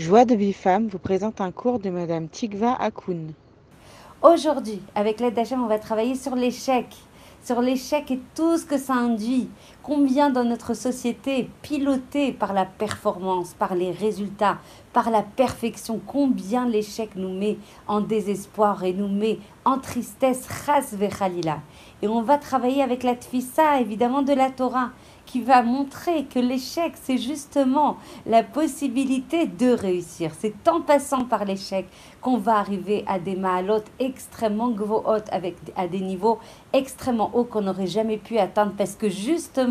Joie de Bifam vous présente un cours de Madame Tikva Akoun. Aujourd'hui, avec l'aide d'Hachem, on va travailler sur l'échec, sur l'échec et tout ce que ça induit. Combien dans notre société est piloté par la performance, par les résultats, par la perfection, combien l'échec nous met en désespoir et nous met en tristesse, ras vechalila. Et on va travailler avec la tfissa, évidemment, de la Torah qui va montrer que l'échec, c'est justement la possibilité de réussir. C'est en passant par l'échec qu'on va arriver à des mahalotes extrêmement hautes, avec à des niveaux extrêmement hauts qu'on n'aurait jamais pu atteindre parce que justement,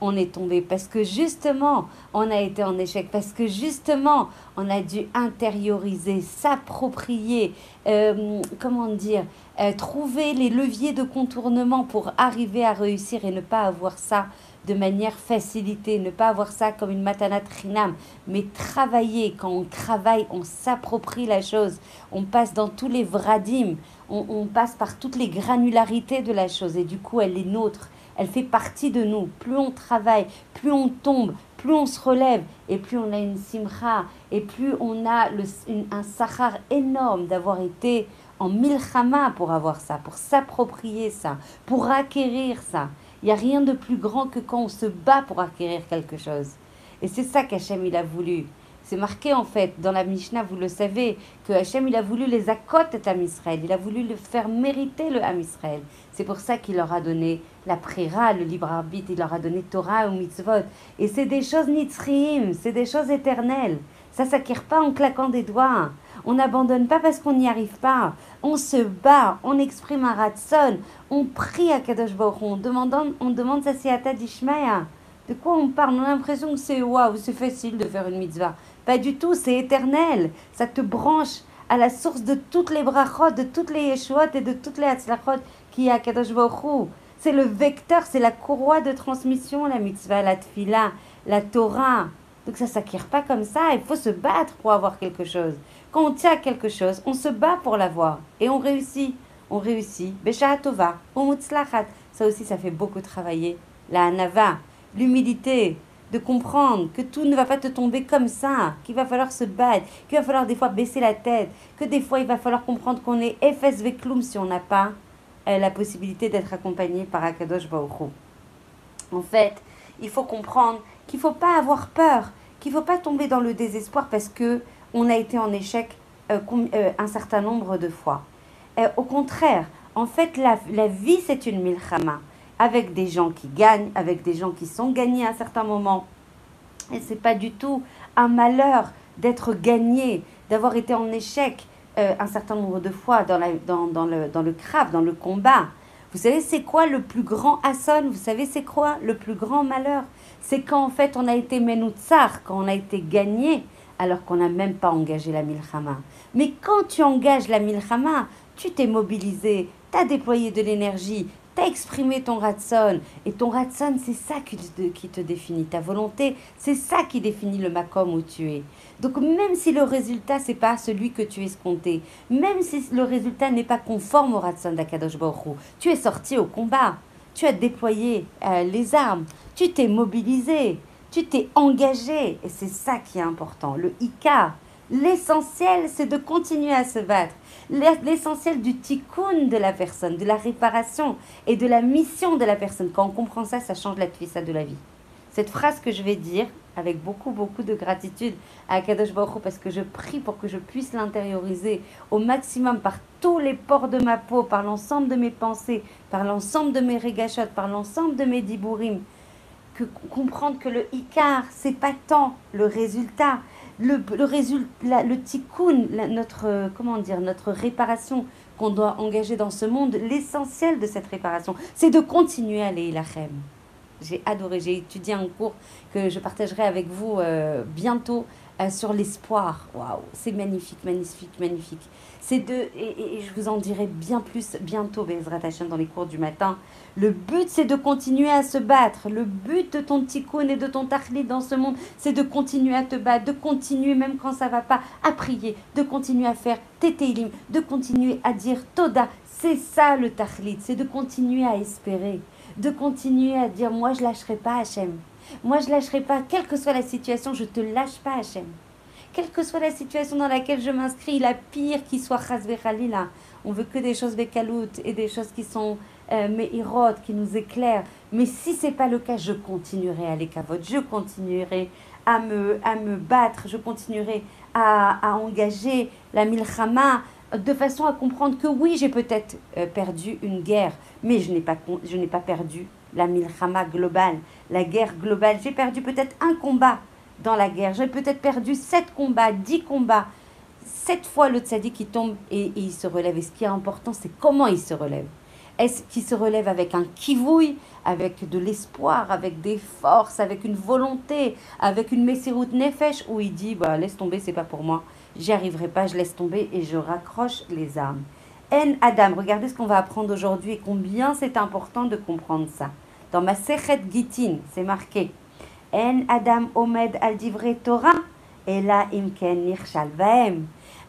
on est tombé, parce que justement, on a été en échec, parce que justement, on a dû intérioriser, s'approprier, euh, comment dire, euh, trouver les leviers de contournement pour arriver à réussir et ne pas avoir ça de manière facilitée, ne pas avoir ça comme une matanat trinam, mais travailler. Quand on travaille, on s'approprie la chose. On passe dans tous les vradim, on, passe par toutes les granularités de la chose et du coup, elle est nôtre. Elle fait partie de nous. Plus on travaille, plus on tombe, plus on se relève et plus on a une simcha et plus on a un sahar énorme d'avoir été en milchama pour avoir ça, pour s'approprier ça, pour acquérir ça. Il n'y a rien de plus grand que quand on se bat pour acquérir quelque chose. Et c'est ça qu'Hachem il a voulu. C'est marqué en fait dans la Mishnah, vous le savez, que Hachem il a voulu les accotes à Israël. Il a voulu le faire mériter le Ham Israël. C'est pour ça qu'il leur a donné la prira, le libre arbitre, il leur a donné Torah ou mitzvot. Et c'est des choses nitzriim, c'est des choses éternelles. Ça s'acquiert pas en claquant des doigts. On n'abandonne pas parce qu'on n'y arrive pas. On se bat, on exprime un ratson, on prie à Kadosh Baruch on, on demande sa siata d'Ishmaïa. De quoi on parle? On a l'impression que c'est waouh, c'est facile de faire une mitzvah. Pas du tout, c'est éternel. Ça te branche à la source de toutes les brachot, de toutes les yeshuot et de toutes les hatzlachot qui y a Kadosh C'est le vecteur, c'est la courroie de transmission, la mitzvah, la tfila, la Torah. Donc ça ne s'acquiert pas comme ça, il faut se battre pour avoir quelque chose. Quand on tient quelque chose, on se bat pour l'avoir et on réussit. On réussit. Beshaatova, Ça aussi, ça fait beaucoup travailler. La hanava, l'humilité, de comprendre que tout ne va pas te tomber comme ça, qu'il va falloir se battre, qu'il va falloir des fois baisser la tête, que des fois il va falloir comprendre qu'on est FSV Klum si on n'a pas euh, la possibilité d'être accompagné par Akadosh Baruch En fait, il faut comprendre qu'il ne faut pas avoir peur, qu'il ne faut pas tomber dans le désespoir parce que on a été en échec euh, euh, un certain nombre de fois. Au contraire, en fait, la, la vie, c'est une milchama, avec des gens qui gagnent, avec des gens qui sont gagnés à un certain moment. Et c'est pas du tout un malheur d'être gagné, d'avoir été en échec un certain nombre de fois dans, dans, dans le, dans le crabe, dans le combat. Vous savez, c'est quoi le plus grand asson Vous savez, c'est quoi le plus grand malheur? C'est quand en fait on a été menoutsar, quand on a été gagné, alors qu'on n'a même pas engagé la milchama. Mais quand tu engages la milchama, tu t'es mobilisé, tu as déployé de l'énergie, tu as exprimé ton ratson. Et ton ratson, c'est ça qui te, définit. Ta volonté, c'est ça qui définit le makom où tu es. Donc même si le résultat, c'est pas celui que tu escomptais, même si le résultat n'est pas conforme au ratson d'Akadosh Baruch tu es sorti au combat. Tu as déployé euh, les armes. Tu t'es mobilisé. Tu t'es engagé et c'est ça qui est important. Le Ika, l'essentiel, c'est de continuer à se battre. L'essentiel du tikkun de la personne, de la réparation et de la mission de la personne. Quand on comprend ça, ça change la ça de la vie. Cette phrase que je vais dire avec beaucoup, beaucoup de gratitude à Kadosh Baruch parce que je prie pour que je puisse l'intérioriser au maximum par tous les pores de ma peau, par l'ensemble de mes pensées, par l'ensemble de mes régachotes, par l'ensemble de mes dibourim que comprendre que le Icar, c'est pas tant le résultat, le, le résultat, le tikkun, notre, comment dire, notre réparation qu'on doit engager dans ce monde, l'essentiel de cette réparation, c'est de continuer à aller Ilachem. J'ai adoré, j'ai étudié un cours que je partagerai avec vous euh, bientôt euh, sur l'espoir. Waouh, c'est magnifique, magnifique, magnifique. C'est de, et, je vous en dirai bien plus bientôt, Bezrat Hashem, dans les cours du matin. Le but, c'est de continuer à se battre. Le but de ton tikkun et de ton tachlit dans ce monde, c'est de continuer à te battre, de continuer, même quand ça va pas, à prier, de continuer à faire tétélim, de continuer à dire toda. C'est ça le tachlit, c'est de continuer à espérer, de continuer à dire moi je lâcherai pas Hachem. Moi je lâcherai pas, quelle que soit la situation, je te lâche pas Hachem. quelle que soit la situation dans laquelle je m'inscris, la pire qui soit là. On veut que des choses bekalout et des choses qui sont euh, meirot, qui nous éclairent. Mais si c'est pas le cas, je continuerai à l'écavote, je continuerai à me, à me battre, je continuerai à, à engager la milchama de façon à comprendre que oui, j'ai peut-être euh, perdu une guerre, mais je n'ai pas, je n'ai pas perdu la milchama globale, la guerre globale. J'ai perdu peut-être un combat dans la guerre, j'ai peut-être perdu sept combats, dix combats. Sept fois le tzaddik qui tombe et, il se relève. Et ce qui est important, c'est comment il se relève. Est-ce qu'il se relève avec un kivouille, avec de l'espoir, avec des forces, avec une volonté, avec une messiroute nefesh, où il dit bah, laisse tomber, c'est pas pour moi j'y arriverai pas, je laisse tomber et je raccroche les armes. En Adam, regardez ce qu'on va apprendre aujourd'hui et combien c'est important de comprendre ça. Dans ma Sechet Gitin, c'est marqué En Adam Omed al Torah, et imken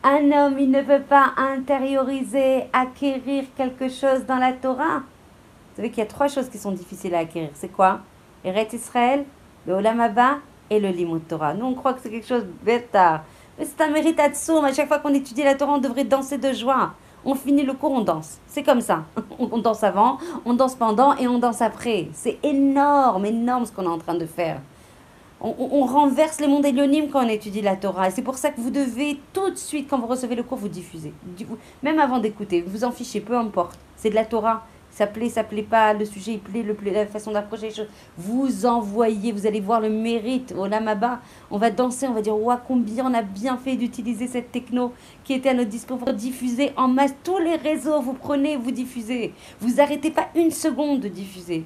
Un homme, il ne peut pas intérioriser, acquérir quelque chose dans la Torah. Vous savez qu'il y a trois choses qui sont difficiles à acquérir. C'est quoi? Eret Israël, le Olam Abba et le Limut Torah. Nous, on croit que c'est quelque chose bêta c'est un mérite à À chaque fois qu'on étudie la Torah, on devrait danser de joie. On finit le cours, on danse. C'est comme ça. On danse avant, on danse pendant et on danse après. C'est énorme, énorme ce qu'on est en train de faire. On, renverse les mondes élionimes quand on étudie la Torah. Et c'est pour ça que vous devez tout de suite, quand vous recevez le cours, vous diffuser. Même avant d'écouter, vous en fichez, peu importe. C'est de la Torah ça plaît, ça plaît pas, le sujet il plaît, le la façon d'approcher les choses. Vous envoyez, vous allez voir le mérite. Au Lamaba, on va danser, on va dire, ouah, combien on a bien fait d'utiliser cette techno qui était à notre disposition pour diffuser en masse tous les réseaux. Vous prenez, vous diffusez. Vous arrêtez pas une seconde de diffuser.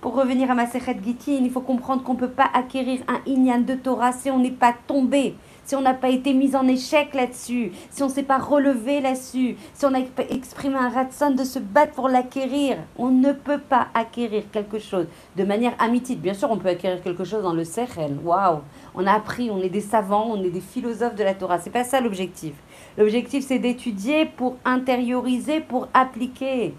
Pour revenir à ma Gitin, il faut comprendre qu'on ne peut pas acquérir un Inyan de Torah si on n'est pas tombé si on n'a pas été mis en échec là-dessus, si on ne s'est pas relevé là-dessus, si on a exprimé un ratson de se battre pour l'acquérir, on ne peut pas acquérir quelque chose de manière amitite. Bien sûr, on peut acquérir quelque chose dans le Sechel. Waouh On a appris, on est des savants, on est des philosophes de la Torah. C'est pas ça l'objectif. L'objectif, c'est d'étudier pour intérioriser, pour appliquer.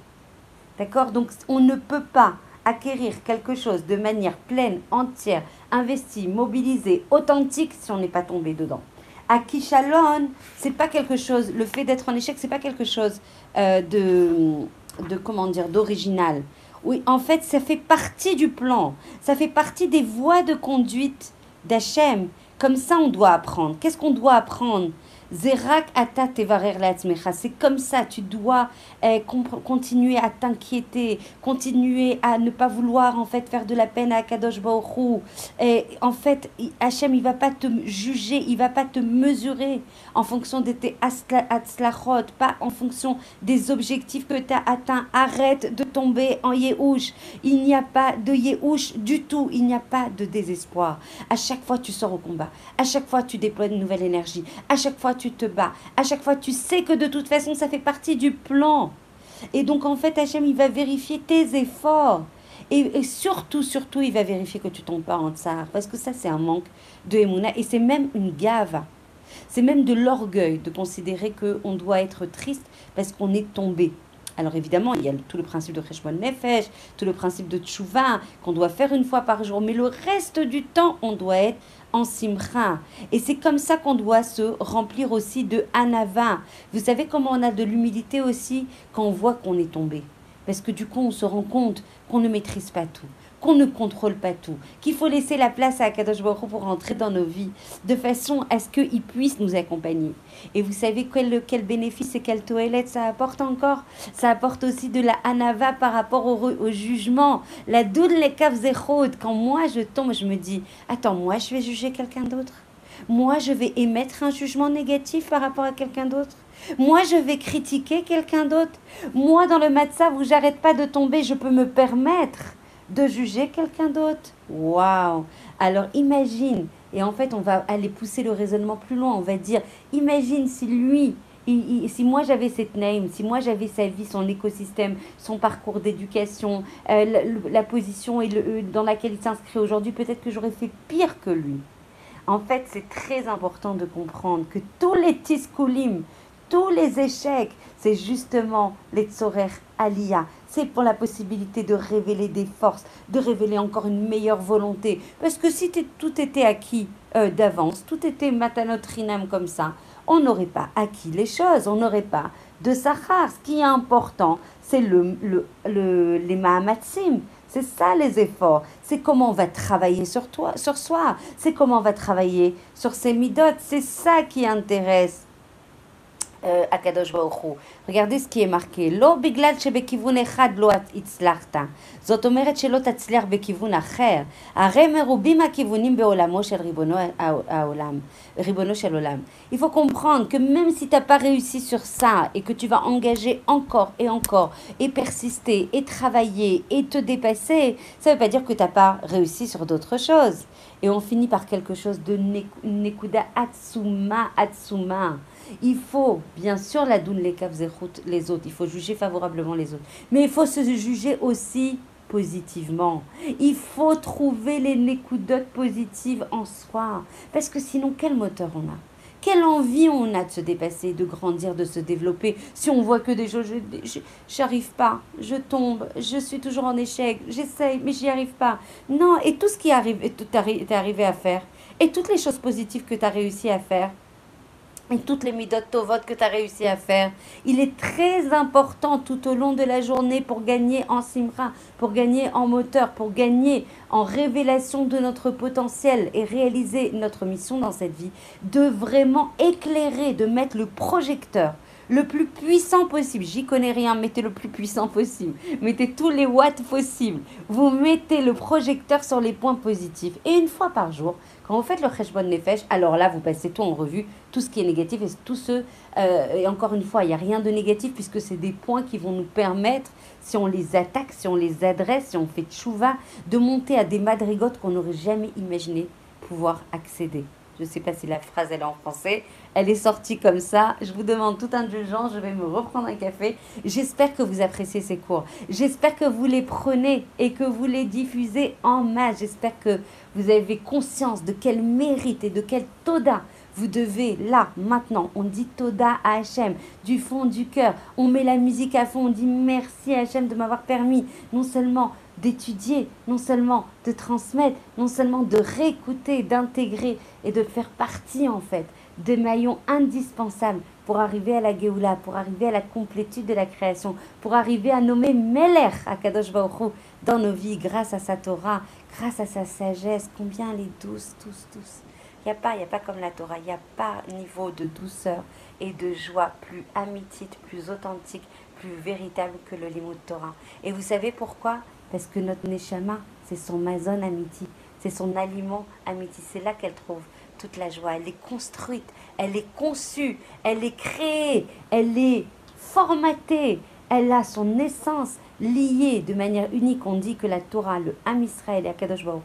D'accord? Donc, on ne peut pas acquérir quelque chose de manière pleine, entière, investie, mobilisée, authentique si on n'est pas tombé dedans. À Kishalon, c'est pas quelque chose, le fait d'être en échec, c'est pas quelque chose euh, de, de, comment dire, d'original. Oui, en fait, ça fait partie du plan, ça fait partie des voies de conduite d'Hachem. Comme ça, on doit apprendre. Qu'est-ce qu'on doit apprendre? Zerak ata tevarer C'est comme ça, tu dois eh, continuer à t'inquiéter, continuer à ne pas vouloir en fait faire de la peine à Kadosh Baruch Et en fait, Hachem, il va pas te juger, il va pas te mesurer en fonction de tes atzlachot, pas en fonction des objectifs que tu as atteints. Arrête de tomber en Yehush. Il n'y a pas de Yehush du tout, il n'y a pas de désespoir. À chaque fois, tu sors au combat. À chaque fois, tu déploies une nouvelle énergie. À chaque fois, tu te bats. À chaque fois, tu sais que de toute façon, ça fait partie du plan. Et donc, en fait, Hachem, il va vérifier tes efforts. Et, surtout, surtout, il va vérifier que tu tombes pas en tsar. Parce que ça, c'est un manque de Emouna. Et c'est même une gave. C'est même de l'orgueil de considérer qu'on doit être triste parce qu'on est tombé. Alors évidemment, il y a tout le principe de Cheshbon Nefesh, tout le principe de Tchouva, qu'on doit faire une fois par jour, mais le reste du temps, on doit être en simra. Et c'est comme ça qu'on doit se remplir aussi de anava. Vous savez comment on a de l'humilité aussi quand on voit qu'on est tombé? Parce que du coup, on se rend compte qu'on ne maîtrise pas tout qu'on ne contrôle pas tout, qu'il faut laisser la place à Akadosh Baruch pour rentrer dans nos vies, de façon à ce qu'il puisse nous accompagner. Et vous savez quel, quel bénéfice et quelle toilette ça apporte encore? Ça apporte aussi de la anava par rapport au, jugement. La doud les quand moi je tombe, je me dis, attends, moi je vais juger quelqu'un d'autre? Moi, je vais émettre un jugement négatif par rapport à quelqu'un d'autre? Moi, je vais critiquer quelqu'un d'autre? Moi, dans le matzah où j'arrête pas de tomber, je peux me permettre de juger quelqu'un d'autre. Waouh Alors imagine, et en fait on va aller pousser le raisonnement plus loin, on va dire, imagine si lui, si moi j'avais cette name, si moi j'avais sa vie, son écosystème, son parcours d'éducation, euh, la, position et le, euh, dans laquelle il s'inscrit aujourd'hui, peut-être que j'aurais fait pire que lui. En fait, c'est très important de comprendre que tous les tiskoulim, tous les échecs, c'est justement les tsorer aliyah, c'est pour la possibilité de révéler des forces, de révéler encore une meilleure volonté. Parce que si tout était acquis euh, d'avance, tout était matanotrinam comme ça, on n'aurait pas acquis les choses, on n'aurait pas de sachar. Ce qui est important, c'est le, le, les mahamatsim, c'est ça les efforts. C'est comment on va travailler sur toi, sur soi. C'est comment on va travailler sur ses midotes. C'est ça qui intéresse הקדוש ברוך הוא. regardez ce qui est marqué, לא בגלל שבכיוון אחד לא הצלחת, זאת אומרת שלא תצליח בכיוון אחר, הרי מרובים הכיוונים בעולמו של ריבונו, העולם, ריבונו של עולם. Il faut comprendre que même si tu n'as pas réussi sur ça et que tu vas engager encore et encore et persister et travailler et te dépasser, ça ne veut pas dire que tu n'as pas réussi sur d'autres choses. Et on finit par quelque chose de Nekuda Atsuma Atsuma. Il faut, bien sûr, la doune les les autres. Il faut juger favorablement les autres. Mais il faut se juger aussi positivement. Il faut trouver les nécoudotes positives en soi. Parce que sinon, quel moteur on a? Quelle envie on a de se dépasser, de grandir, de se développer? Si on voit que des choses, j'arrive pas, je tombe, je suis toujours en échec, j'essaye, mais j'y arrive pas. Non, et tout ce qui arrive, tu es arrivé à faire, et toutes les choses positives que tu as réussi à faire, et toutes les midotes tovot que tu as réussi à faire. Il est très important tout au long de la journée pour gagner en simra, pour gagner en moteur, pour gagner en révélation de notre potentiel et réaliser notre mission dans cette vie, de vraiment éclairer, de mettre le projecteur le plus puissant possible. J'y connais rien, mettez le plus puissant possible. Mettez tous les watts possibles. Vous mettez le projecteur sur les points positifs. Et une fois par jour, quand vous faites le Cheshbon Nefesh, alors là, vous passez tout en revue, tout ce qui est négatif et tout ce... Euh, et encore une fois, il n'y a rien de négatif puisque c'est des points qui vont nous permettre, si on les attaque, si on les adresse, si on fait tchouva, de monter à des madrigotes qu'on n'aurait jamais imaginé pouvoir accéder. Je ne sais pas si la phrase est en français. Elle est sortie comme ça. Je vous demande toute indulgence. Je vais me reprendre un café. J'espère que vous appréciez ces cours. J'espère que vous les prenez et que vous les diffusez en masse. J'espère que vous avez conscience de quel mérite et de quel toda vous devez, là, maintenant, on dit Toda à Hachem, du fond du cœur. On met la musique à fond, on dit merci à Hachem de m'avoir permis non seulement d'étudier, non seulement de transmettre, non seulement de réécouter, d'intégrer et de faire partie en fait des maillons indispensables pour arriver à la Géoula, pour arriver à la complétude de la création, pour arriver à nommer Meler à Kadosh Baruch dans nos vies grâce à sa Torah, grâce à sa sagesse. Combien elle est douce, tous, tous. Il n'y a pas, a pas comme la Torah, il n'y a pas niveau de douceur et de joie plus amitite, plus authentique, plus véritable que le Limud Torah. Et vous savez pourquoi? Parce que notre Neshama, c'est son mazon amiti, c'est son aliment amiti. C'est là qu'elle trouve toute la joie. Elle est construite, elle est conçue, elle est créée, elle est formatée. Elle a son essence liée de manière unique. On dit que la Torah, le Ham Israël et Akadosh Baruch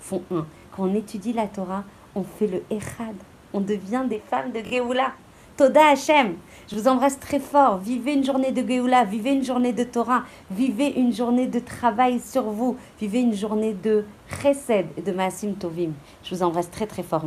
font un. Quand on étudie la Torah, on fait le Echad. On devient des femmes de Géoula. Toda Hashem. Je vous embrasse très fort. Vivez une journée de Géoula, vivez une journée de Torah, vivez une journée de travail sur vous, vivez une journée de Chesed et de Maasim Tovim. Je vous embrasse très très fort.